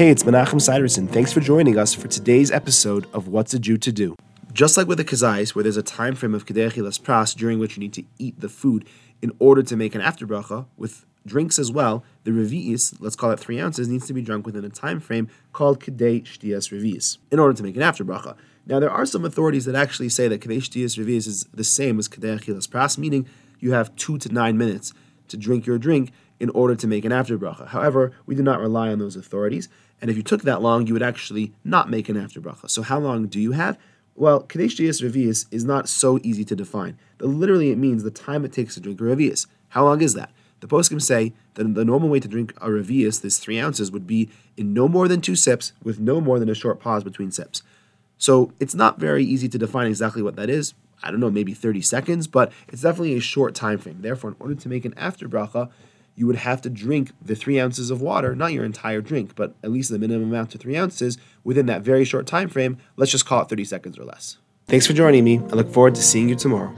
Hey, it's Menachem Siderson. Thanks for joining us for today's episode of What's a Jew to Do. Just like with the kazais, where there's a time frame of kedei achilas pras during which you need to eat the food in order to make an after bracha, with drinks as well, the revi'is, let's call it three ounces, needs to be drunk within a time frame called kedei shtias revi'is, in order to make an after bracha. Now, there are some authorities that actually say that kedei shtias revi'is is the same as kedei achilas pras, meaning you have two to nine minutes to drink your drink in order to make an after bracha. However, we do not rely on those authorities, and if you took that long, you would actually not make an after bracha. So how long do you have? Well, Kedei Shtias Revi'is is not so easy to define. Literally, it means the time it takes to drink a Revi'is. How long is that? The poskim say that the normal way to drink a Revius, this three ounces, would be in no more than two sips, with no more than a short pause between sips. So it's not very easy to define exactly what that is. I don't know, maybe 30 seconds, but it's definitely a short time frame. Therefore, in order to make an after bracha, you would have to drink the three ounces of water, not your entire drink, but at least the minimum amount to three ounces within that very short time frame. Let's just call it 30 seconds or less. Thanks for joining me. I look forward to seeing you tomorrow.